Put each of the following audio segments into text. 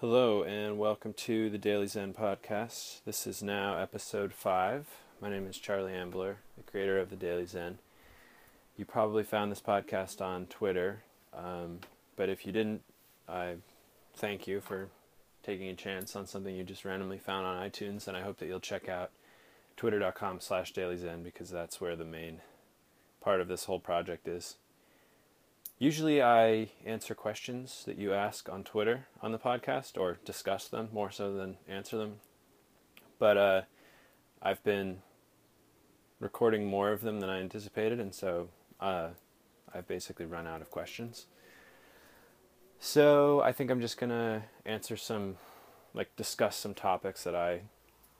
Hello, and welcome to the Daily Zen podcast. This is now episode five. My name is Charlie Ambler, the creator of the Daily Zen. You probably found this podcast on Twitter, um, but if you didn't, I thank you for taking a chance on something you just randomly found on iTunes, and I hope that you'll check out twitter.com slash dailyzen because that's where the main part of this whole project is. Usually, I answer questions that you ask on Twitter on the podcast or discuss them more so than answer them. But uh, I've been recording more of them than I anticipated, and so uh, I've basically run out of questions. So I think I'm just gonna answer some, like, discuss some topics that I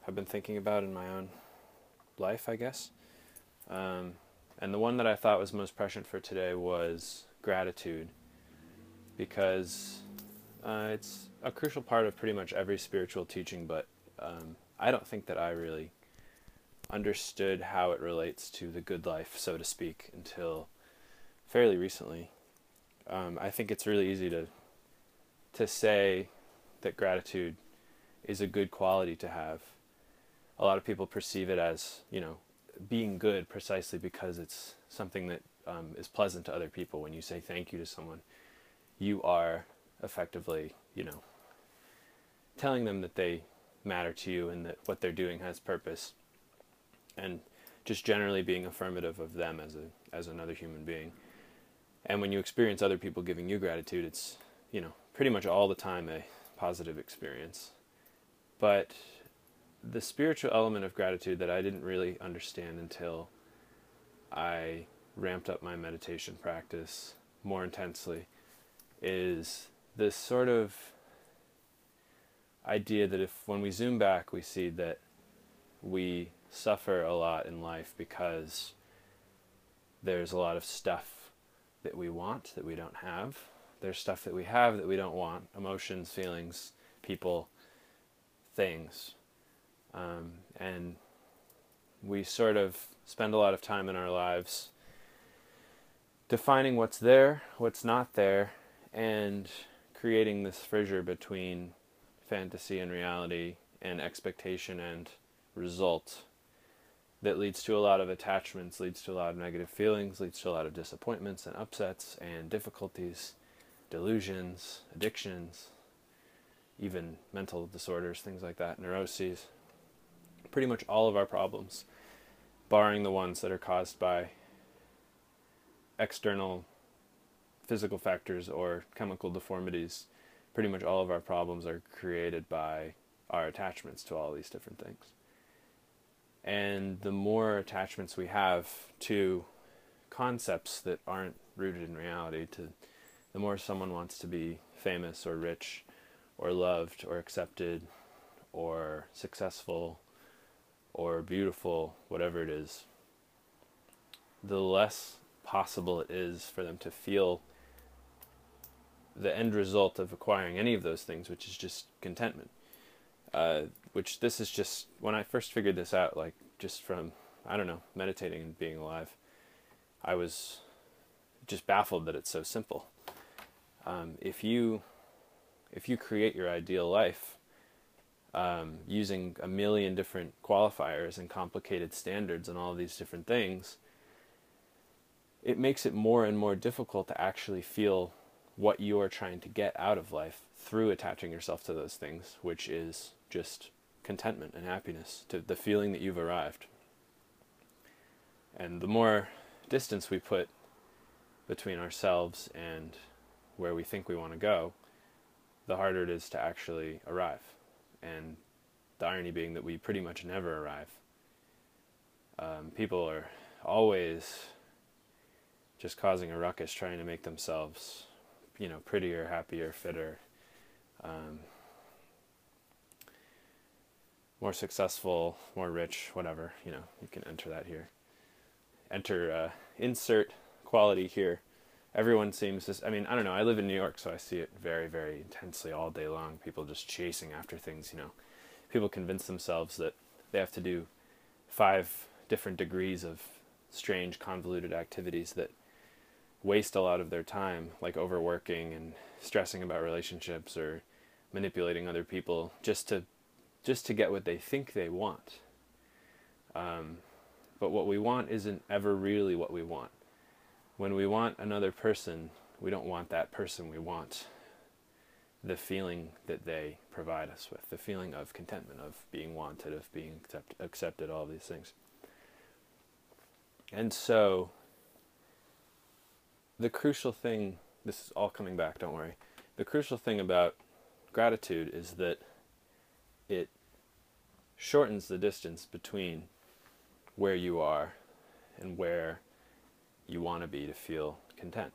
have been thinking about in my own life, I guess. Um, and the one that I thought was most prescient for today was gratitude because uh, it's a crucial part of pretty much every spiritual teaching, but um, I don't think that I really understood how it relates to the good life, so to speak, until fairly recently. Um, I think it's really easy to to say that gratitude is a good quality to have. A lot of people perceive it as, you know, being good precisely because it's something that um, is pleasant to other people. When you say thank you to someone, you are effectively, you know, telling them that they matter to you and that what they're doing has purpose, and just generally being affirmative of them as a as another human being. And when you experience other people giving you gratitude, it's you know pretty much all the time a positive experience. But the spiritual element of gratitude that I didn't really understand until I ramped up my meditation practice more intensely is this sort of idea that if when we zoom back we see that we suffer a lot in life because there's a lot of stuff that we want that we don't have. There's stuff that we have that we don't want. Emotions feelings people things. Um, and we sort of spend a lot of time in our lives defining what's there, what's not there, and creating this fissure between fantasy and reality and expectation and result that leads to a lot of attachments, leads to a lot of negative feelings, leads to a lot of disappointments and upsets and difficulties, delusions, addictions, even mental disorders, things like that, neuroses. Pretty much all of our problems, barring the ones that are caused by external physical factors or chemical deformities, pretty much all of our problems are created by our attachments to all these different things. And the more attachments we have to concepts that aren't rooted in reality, to the more someone wants to be famous or rich or loved or accepted or successful or beautiful, whatever it is, the less possible it is for them to feel the end result of acquiring any of those things, which is just contentment. Uh, which this is just when I first figured this out, like just from I don't know meditating and being alive, I was just baffled that it's so simple. Um, if you if you create your ideal life um, using a million different qualifiers and complicated standards and all these different things, it makes it more and more difficult to actually feel what you are trying to get out of life through attaching yourself to those things, which is just contentment and happiness, to the feeling that you've arrived. And the more distance we put between ourselves and where we think we want to go, the harder it is to actually arrive. And the irony being that we pretty much never arrive. Um, people are always just causing a ruckus, trying to make themselves, you know, prettier, happier, fitter, um, more successful, more rich, whatever. You know, you can enter that here. Enter uh, insert quality here. Everyone seems to. I mean, I don't know. I live in New York, so I see it very, very intensely all day long. People just chasing after things. You know, people convince themselves that they have to do five different degrees of strange, convoluted activities that waste a lot of their time, like overworking and stressing about relationships or manipulating other people just to just to get what they think they want. Um, but what we want isn't ever really what we want. When we want another person, we don't want that person. We want the feeling that they provide us with, the feeling of contentment, of being wanted, of being accept, accepted, all these things. And so, the crucial thing, this is all coming back, don't worry. The crucial thing about gratitude is that it shortens the distance between where you are and where you want to be to feel content.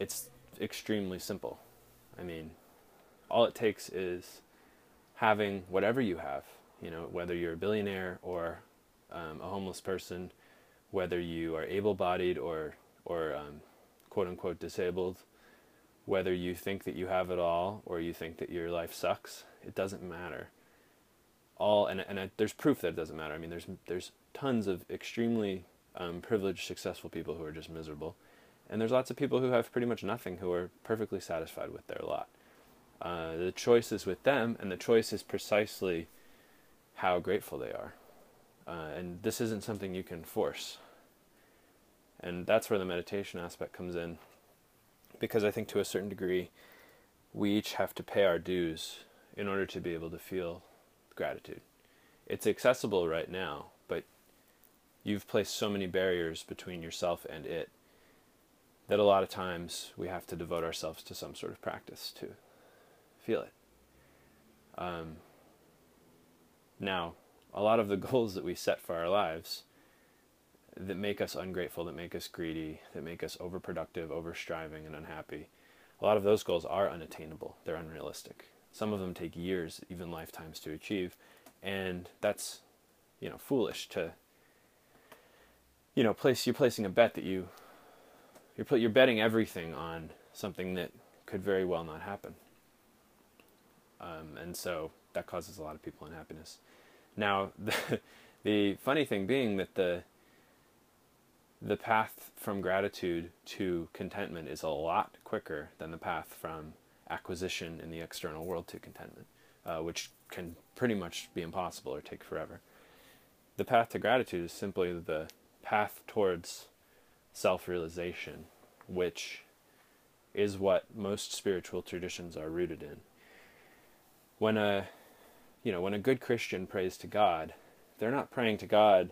It's extremely simple. I mean, all it takes is having whatever you have, you know, whether you're a billionaire or um, a homeless person, whether you are able-bodied or or um, quote unquote disabled, whether you think that you have it all or you think that your life sucks, it doesn't matter. All and and there's proof that it doesn't matter. I mean, there's there's tons of extremely um, privileged, successful people who are just miserable, and there's lots of people who have pretty much nothing who are perfectly satisfied with their lot. Uh, the choice is with them, and the choice is precisely how grateful they are. Uh, and this isn't something you can force. And that's where the meditation aspect comes in. Because I think to a certain degree, we each have to pay our dues in order to be able to feel gratitude. It's accessible right now, but you've placed so many barriers between yourself and it that a lot of times we have to devote ourselves to some sort of practice to feel it. Um, now, a lot of the goals that we set for our lives that make us ungrateful, that make us greedy, that make us overproductive, overstriving, and unhappy, a lot of those goals are unattainable. They're unrealistic. Some of them take years, even lifetimes, to achieve, and that's, you know, foolish to, you know, place. You're placing a bet that you, you're put, you're betting everything on something that could very well not happen. Um, and so that causes a lot of people unhappiness. Now, the, the funny thing being that the the path from gratitude to contentment is a lot quicker than the path from acquisition in the external world to contentment, uh, which can pretty much be impossible or take forever. The path to gratitude is simply the path towards self realization, which is what most spiritual traditions are rooted in. When a you know, when a good Christian prays to God, they're not praying to God,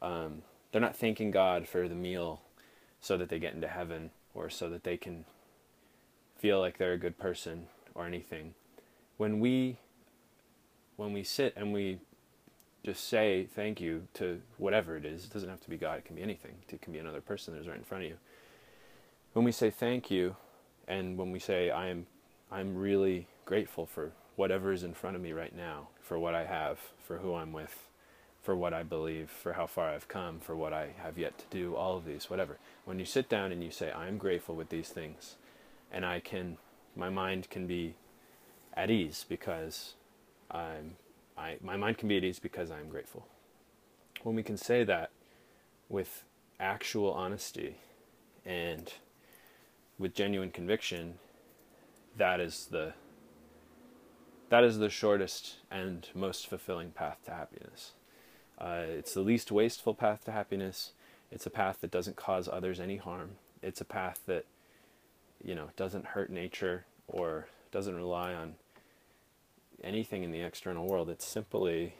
um, they're not thanking God for the meal so that they get into heaven or so that they can feel like they're a good person or anything. When we when we sit and we just say thank you to whatever it is, it doesn't have to be God, it can be anything. It can be another person that's right in front of you. When we say thank you and when we say I am I'm really grateful for whatever is in front of me right now, for what I have, for who I'm with, for what I believe, for how far I've come, for what I have yet to do, all of these, whatever. When you sit down and you say, I'm grateful with these things, and I can, my mind can be at ease because I'm, I, my mind can be at ease because I'm grateful. When we can say that with actual honesty and with genuine conviction, that is the that is the shortest and most fulfilling path to happiness. Uh, it's the least wasteful path to happiness. It's a path that doesn't cause others any harm. It's a path that, you know, doesn't hurt nature or doesn't rely on anything in the external world. It's simply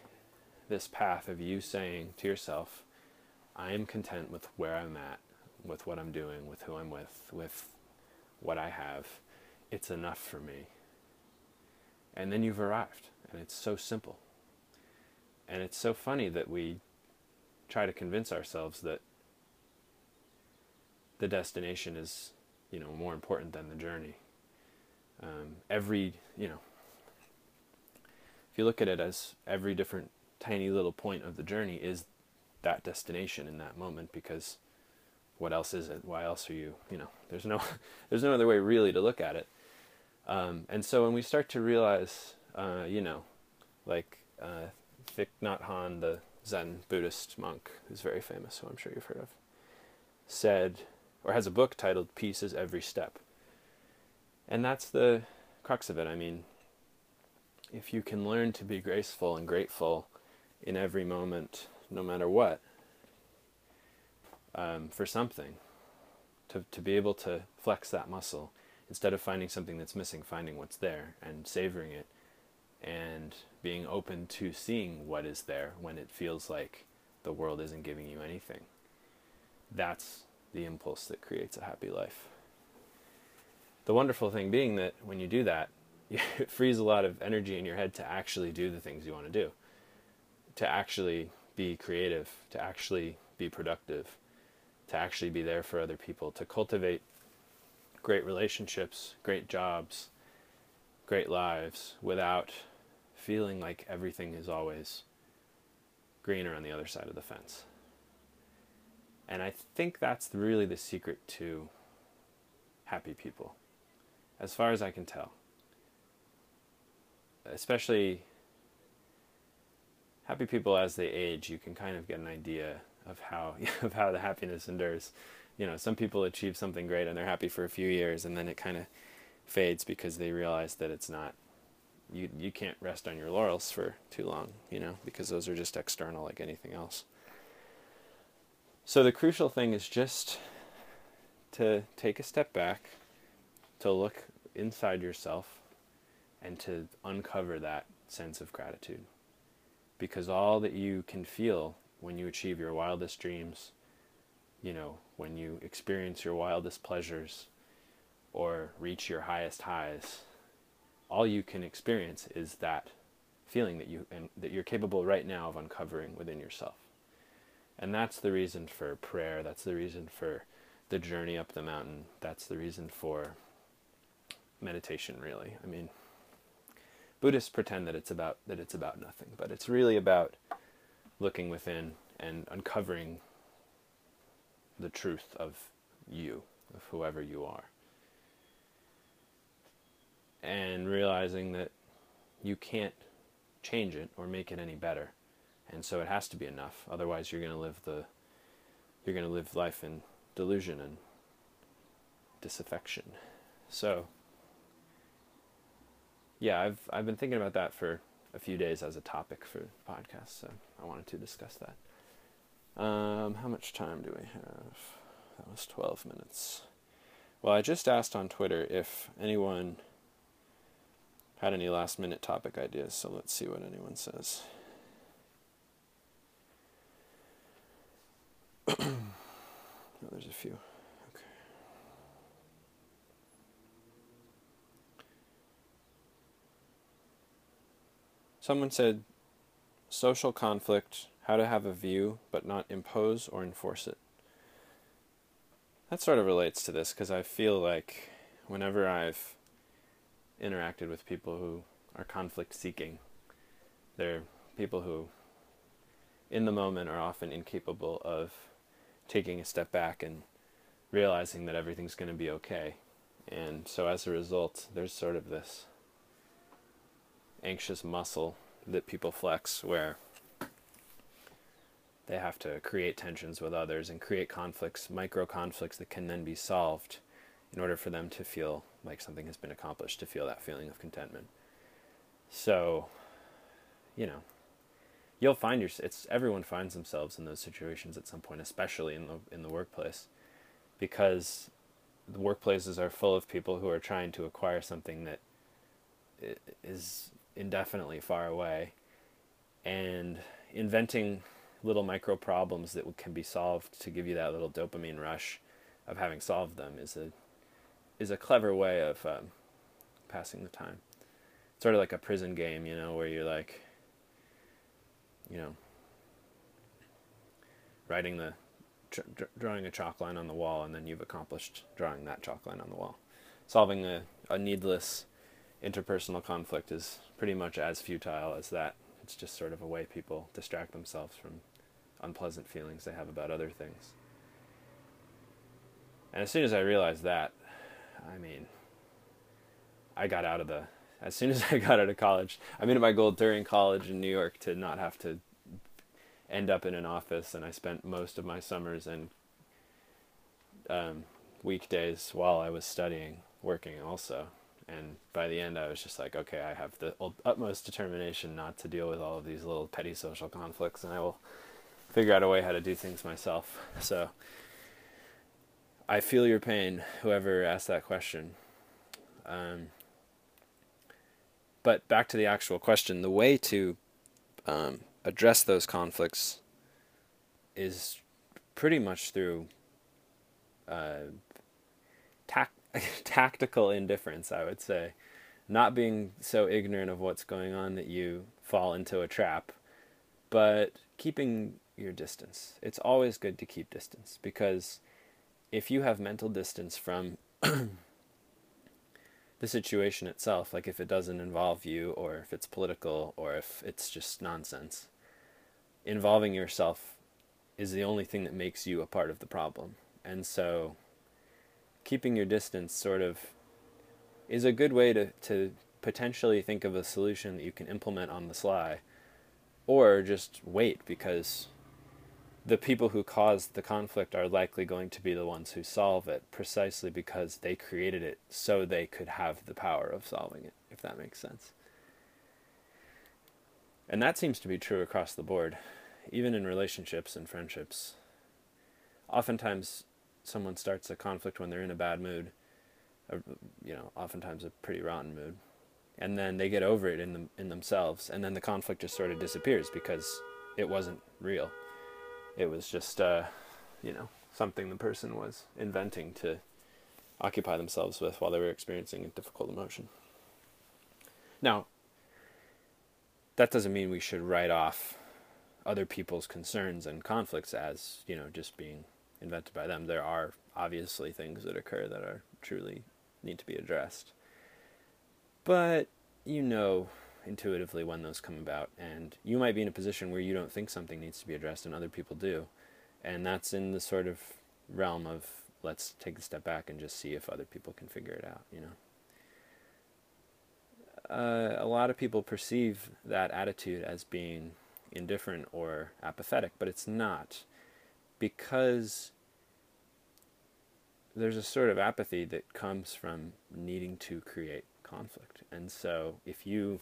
this path of you saying to yourself, I am content with where I'm at, with what I'm doing, with who I'm with, with what I have. It's enough for me and then you've arrived. And it's so simple. And it's so funny that we try to convince ourselves that the destination is, you know, more important than the journey. Um, every, you know, if you look at it as every different tiny little point of the journey is that destination in that moment because what else is it? Why else are you, you know, there's no, there's no other way really to look at it. Um, and so when we start to realize, uh, you know, like uh, Thich Nhat Hanh, the Zen Buddhist monk, who's very famous, who I'm sure you've heard of, said, or has a book titled Peace is Every Step. And that's the crux of it. I mean, if you can learn to be graceful and grateful in every moment, no matter what, um, for something, to, to be able to flex that muscle instead of finding something that's missing, finding what's there and savoring it and being open to seeing what is there when it feels like the world isn't giving you anything. That's the impulse that creates a happy life. The wonderful thing being that when you do that, it frees a lot of energy in your head to actually do the things you want to do, to actually be creative, to actually be productive, to actually be there for other people, to cultivate great relationships, great jobs, great lives without feeling like everything is always greener on the other side of the fence. And I think that's really the secret to happy people, as far as I can tell. Especially happy people as they age, you can kind of get an idea of how of how the happiness endures. You know, some people achieve something great and they're happy for a few years, and then it kind of fades because they realize that it's not you you can't rest on your laurels for too long, you know, because those are just external like anything else. So the crucial thing is just to take a step back, to look inside yourself and to uncover that sense of gratitude. Because all that you can feel when you achieve your wildest dreams, you know, when you experience your wildest pleasures or reach your highest highs, all you can experience is that feeling that you and that you're capable right now of uncovering within yourself. And that's the reason for prayer, that's the reason for the journey up the mountain, that's the reason for meditation really. I mean Buddhists pretend that it's about that it's about nothing, but it's really about looking within and uncovering the truth of you, of whoever you are and realizing that you can't change it or make it any better. And so it has to be enough. Otherwise you're going to live the you're to live life in delusion and disaffection. So yeah, I've I've been thinking about that for a few days as a topic for the podcast, so I wanted to discuss that. Um, how much time do we have? That was 12 minutes. Well, I just asked on Twitter if anyone had any last minute topic ideas, so let's see what anyone says. oh, there's a few. Okay. Someone said social conflict, how to have a view but not impose or enforce it. That sort of relates to this because I feel like whenever I've interacted with people who are conflict seeking. They're people who, in the moment, are often incapable of taking a step back and realizing that everything's going to be okay. And so, as a result, there's sort of this anxious muscle that people flex where they have to create tensions with others and create conflicts, micro conflicts that can then be solved in order for them to feel like something has been accomplished, to feel that feeling of contentment. So, you know, you'll find your it's everyone finds themselves in those situations at some point, especially in the in the workplace, because the workplaces are full of people who are trying to acquire something that is indefinitely far away, and inventing little micro problems that can be solved to give you that little dopamine rush of having solved them is a is a clever way of um, passing the time. It's sort of like a prison game, you know, where you're like, you know, writing the tr- drawing a chalk line on the wall, and then you've accomplished drawing that chalk line on the wall. Solving a, a needless interpersonal conflict is pretty much as futile as that. It's just sort of a way people distract themselves from unpleasant feelings they have about other things. And as soon as I realized that, I mean, I got out of the as soon as I got out of college. I made it my goal during college in New York to not have to end up in an office, and I spent most of my summers and um, weekdays while I was studying working also. And by the end, I was just like, okay, I have the utmost determination not to deal with all of these little petty social conflicts, and I will figure out a way how to do things myself. So I feel your pain, whoever asked that question. Um, but back to the actual question the way to um, address those conflicts is pretty much through uh, tac- tactical indifference, I would say. Not being so ignorant of what's going on that you fall into a trap, but keeping your distance. It's always good to keep distance because if you have mental distance from the situation itself, like if it doesn't involve you or if it's political or if it's just nonsense, involving yourself is the only thing that makes you a part of the problem. And so keeping your distance sort of is a good way to, to potentially think of a solution that you can implement on the sly or just wait because the people who caused the conflict are likely going to be the ones who solve it precisely because they created it so they could have the power of solving it, if that makes sense. And that seems to be true across the board, even in relationships and friendships. Oftentimes, someone starts a conflict when they're in a bad mood, you know, oftentimes a pretty rotten mood, and then they get over it in them in themselves, and then the conflict just sort of disappears because it wasn't real. It was just, uh, you know, something the person was inventing to occupy themselves with while they were experiencing a difficult emotion. Now, that doesn't mean we should write off other people's concerns and conflicts as, you know, just being invented by them. There are obviously things that occur that are truly need to be addressed. But you know intuitively when those come about. And you might be in a position where you don't think something needs to be addressed and other people do. And that's in the sort of realm of let's take a step back and just see if other people can figure it out, you know. Uh, a lot of people perceive that attitude as being indifferent or apathetic, but it's not because there's a sort of apathy that comes from needing to create conflict. And so if you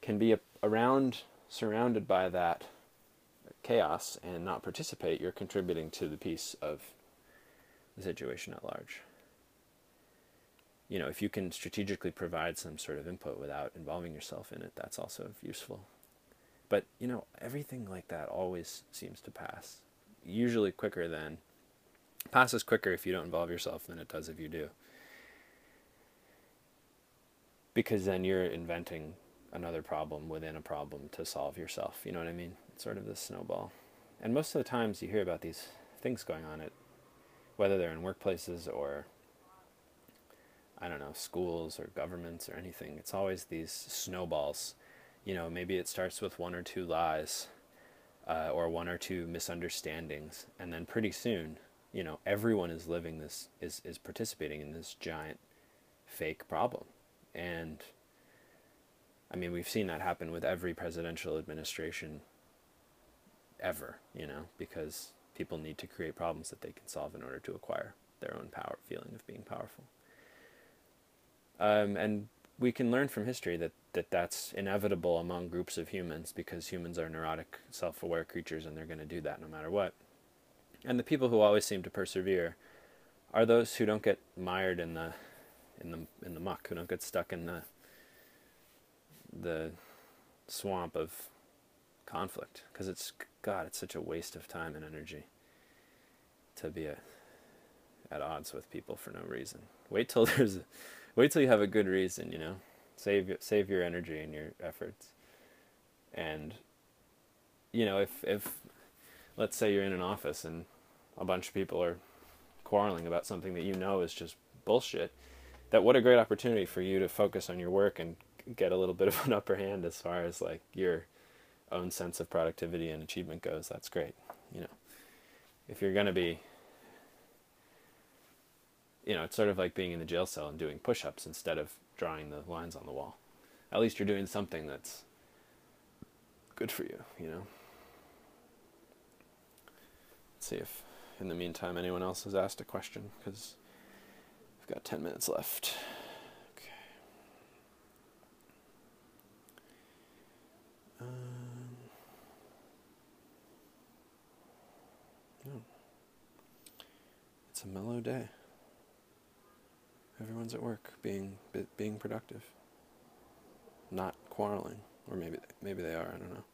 can be around, surrounded by that chaos and not participate, you're contributing to the peace of the situation at large. You know, if you can strategically provide some sort of input without involving yourself in it, that's also useful. But, you know, everything like that always seems to pass. Usually quicker than, passes quicker if you don't involve yourself than it does if you do. Because then you're inventing another problem within a problem to solve yourself. You know what I mean? It's sort of this snowball. And most of the times you hear about these things going on at whether they're in workplaces or I don't know, schools or governments or anything, it's always these snowballs. You know, maybe it starts with one or two lies uh, or one or two misunderstandings, and then pretty soon, you know, everyone is living this, is, is participating in this giant fake problem. And I mean, we've seen that happen with every presidential administration ever, you know, because people need to create problems that they can solve in order to acquire their own power, feeling of being powerful. Um, and we can learn from history that, that that's inevitable among groups of humans because humans are neurotic, self aware creatures and they're going to do that no matter what. And the people who always seem to persevere are those who don't get mired in the in the in the muck, who don't get stuck in the the swamp of conflict because it's God, it's such a waste of time and energy to be a, at odds with people for no reason. Wait till there's, a, wait till you have a good reason. You know, save save your energy and your efforts, and you know if if let's say you're in an office and a bunch of people are quarreling about something that you know is just bullshit that what a great opportunity for you to focus on your work and get a little bit of an upper hand as far as like your own sense of productivity and achievement goes, that's great. You know, if you're going to be, you know, it's sort of like being in the jail cell and doing push ups instead of drawing the lines on the wall. At least you're doing something that's good for you, you know. Let's see if in the meantime anyone else has asked a question because We've got 10 minutes left. Um, no. It's a mellow day. Everyone's at work, being being productive, not quarreling, or maybe maybe they are. I don't know.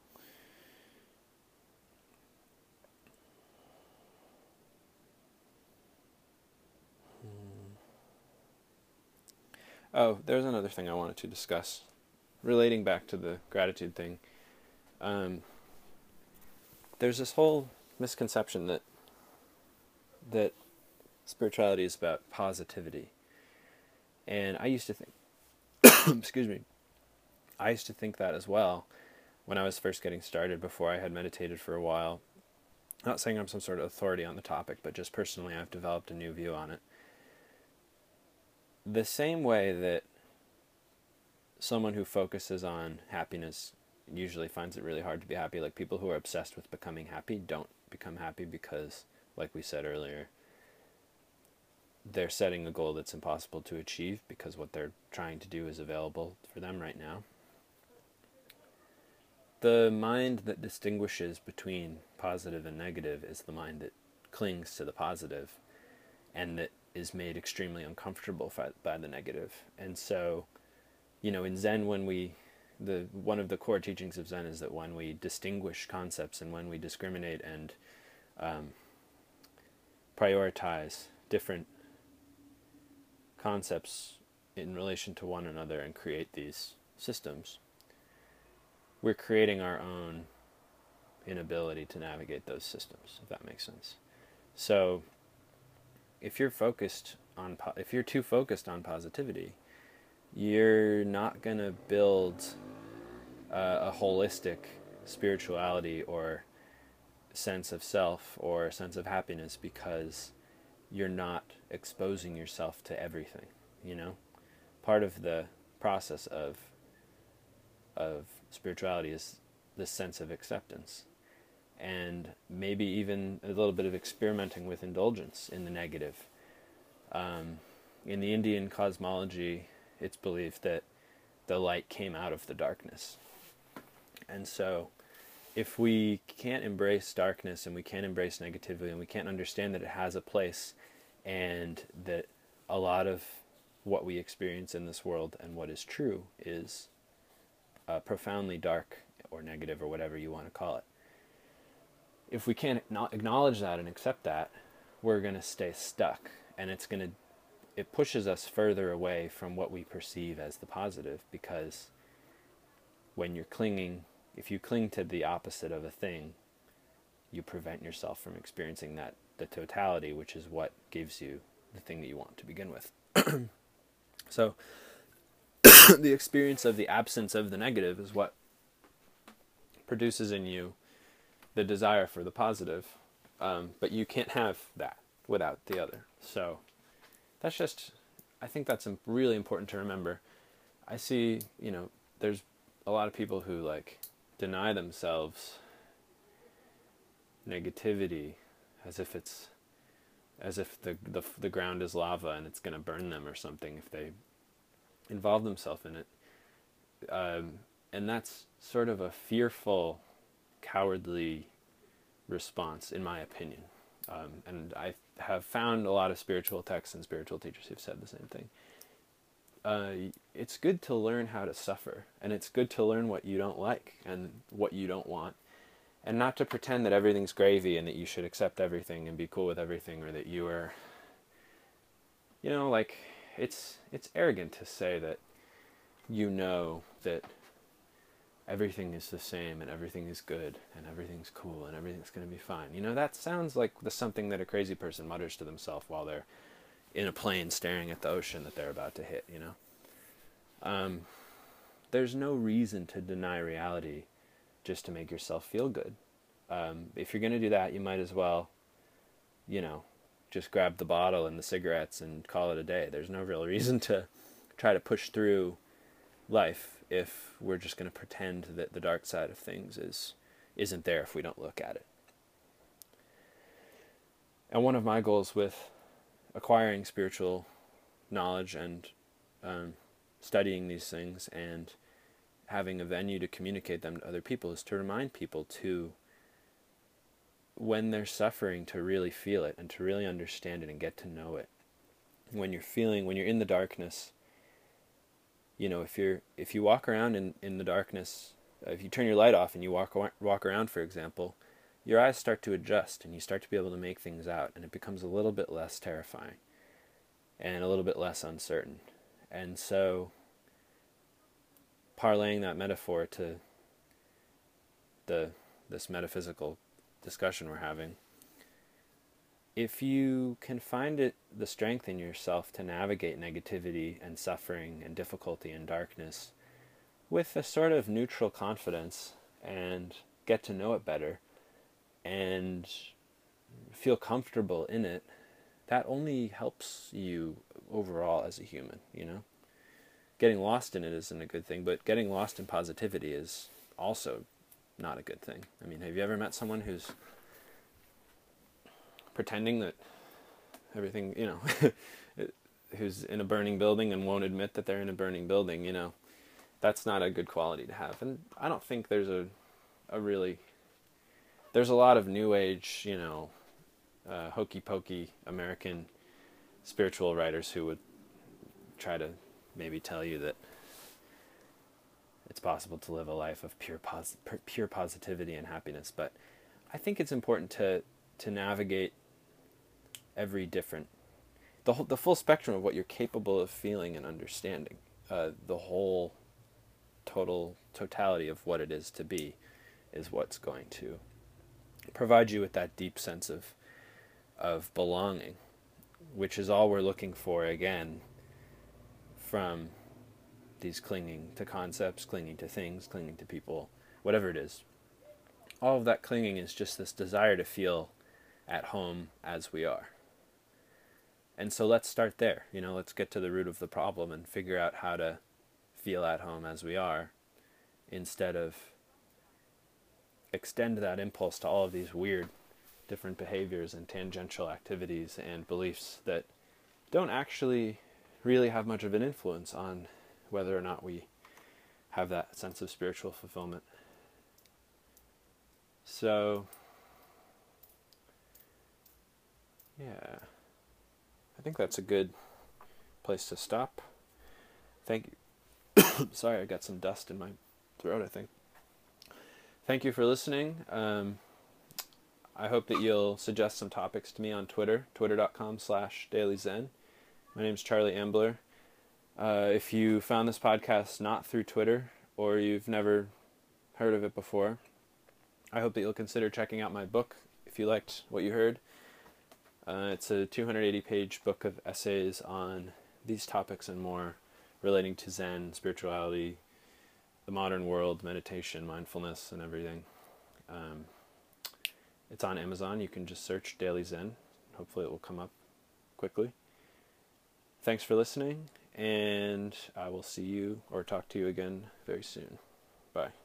Oh, there's another thing I wanted to discuss, relating back to the gratitude thing. Um, there's this whole misconception that that spirituality is about positivity, and I used to think, excuse me, I used to think that as well when I was first getting started. Before I had meditated for a while, not saying I'm some sort of authority on the topic, but just personally, I've developed a new view on it the same way that someone who focuses on happiness usually finds it really hard to be happy, like people who are obsessed with becoming happy don't become happy because, like we said earlier, they're setting a goal that's impossible to achieve because what they're trying to do is available for them right now. The mind that distinguishes between positive and negative is the mind that clings to the positive and that is made extremely uncomfortable by, the negative. And so, you know, in Zen, when we the one of the core teachings of Zen is that when we distinguish concepts and when we discriminate and um, prioritize different concepts in relation to one another and create these systems, we're creating our own inability to navigate those systems, if that makes sense. So if you're focused on if you're too focused on positivity, you're not going to build uh, a holistic spirituality or sense of self or sense of happiness because you're not exposing yourself to everything, you know? Part of the process of of spirituality is this sense of acceptance and maybe even a little bit of experimenting with indulgence in the negative. Um, in the Indian cosmology, it's believed that the light came out of the darkness. And so, if we can't embrace darkness and we can't embrace negativity and we can't understand that it has a place and that a lot of what we experience in this world and what is true is uh, profoundly dark or negative or whatever you want to call it, if we can't acknowledge that and accept that, we're going to stay stuck and it's going to it pushes us further away from what we perceive as the positive because when you're clinging if you cling to the opposite of a thing you prevent yourself from experiencing that the totality which is what gives you the thing that you want to begin with so the experience of the absence of the negative is what produces in you the desire for the positive, um, but you can't have that without the other. So that's just, I think that's really important to remember. I see, you know, there's a lot of people who like deny themselves negativity as if it's as if the the, the ground is lava and it's going to burn them or something if they involve themselves in it um, and that's sort of a fearful cowardly response, in my opinion. Um, and I have found a lot of spiritual texts and spiritual teachers who've said the same thing. Uh, it's good to learn how to suffer, and it's good to learn what you don't like and what you don't want, and not to pretend that everything's gravy and that you should accept everything and be cool with everything, or that you are, you know, like it's it's arrogant to say that you know that everything is the same and everything is good and everything's cool and everything's going to be fine. You know, that sounds like the something that a crazy person mutters to themselves while they're in a plane staring at the ocean that they're about to hit, you know. Um, there's no reason to deny reality just to make yourself feel good. Um, if you're going to do that, you might as well, you know, just grab the bottle and the cigarettes and call it a day. There's no real reason to try to push through life if we're just going to pretend that the dark side of things is isn't there if we don't look at it. And one of my goals with acquiring spiritual knowledge and um, studying these things and having a venue to communicate them to other people is to remind people to when they're suffering to really feel it and to really understand it and get to know it when you're feeling when you're in the darkness you know if you're if you walk around in in the darkness uh, if you turn your light off and you walk walk around for example your eyes start to adjust and you start to be able to make things out and it becomes a little bit less terrifying and a little bit less uncertain. And so parlaying that metaphor to the this metaphysical discussion we're having if you can find it the strength in yourself to navigate negativity and suffering and difficulty and darkness with a sort of neutral confidence and get to know it better and feel comfortable in it that only helps you overall as a human you know? Getting lost in it isn't a good thing but getting lost in positivity is also not a good thing. I mean have you ever met someone who's pretending that everything, you know, who's in a burning building and won't admit that they're in a burning building, you know, that's not a good quality to have. And I don't think there's a, a really, there's a lot of new age, you know, uh, hokey pokey American spiritual writers who would try to maybe tell you that it's possible to live a life of pure pos- pure positivity and happiness. But I think it's important to to navigate every different the whole, the full spectrum of what you're capable of feeling and understanding uh, the whole total totality of what it is to be is what's going to provide you with that deep sense of of belonging which is all we're looking for again from these clinging to concepts clinging to things clinging to people whatever it is. All of that clinging is just this desire to feel at home as we are and so let's start there. You know, let's get to the root of the problem and figure out how to feel at home as we are instead of extend that impulse to all of these weird different behaviors and tangential activities and beliefs that don't actually really have much of an influence on whether or not we have that sense of spiritual fulfillment. So, yeah. I think that's a good place to stop. Thank you. Sorry, I got some dust in my throat, I think. Thank you for listening. Um, I hope that you'll suggest some topics to me on Twitter, twitter.com slash dailyzen. My name is Charlie Ambler. Uh, if you found this podcast not through Twitter or you've never heard of it before, I hope that you'll consider checking out my book if you liked what you heard. Uh, it's a 280 page book of essays on these topics and more relating to Zen, spirituality, the modern world, meditation, mindfulness, and everything. Um, it's on Amazon. You can just search Daily Zen. Hopefully, it will come up quickly. Thanks for listening, and I will see you or talk to you again very soon. Bye.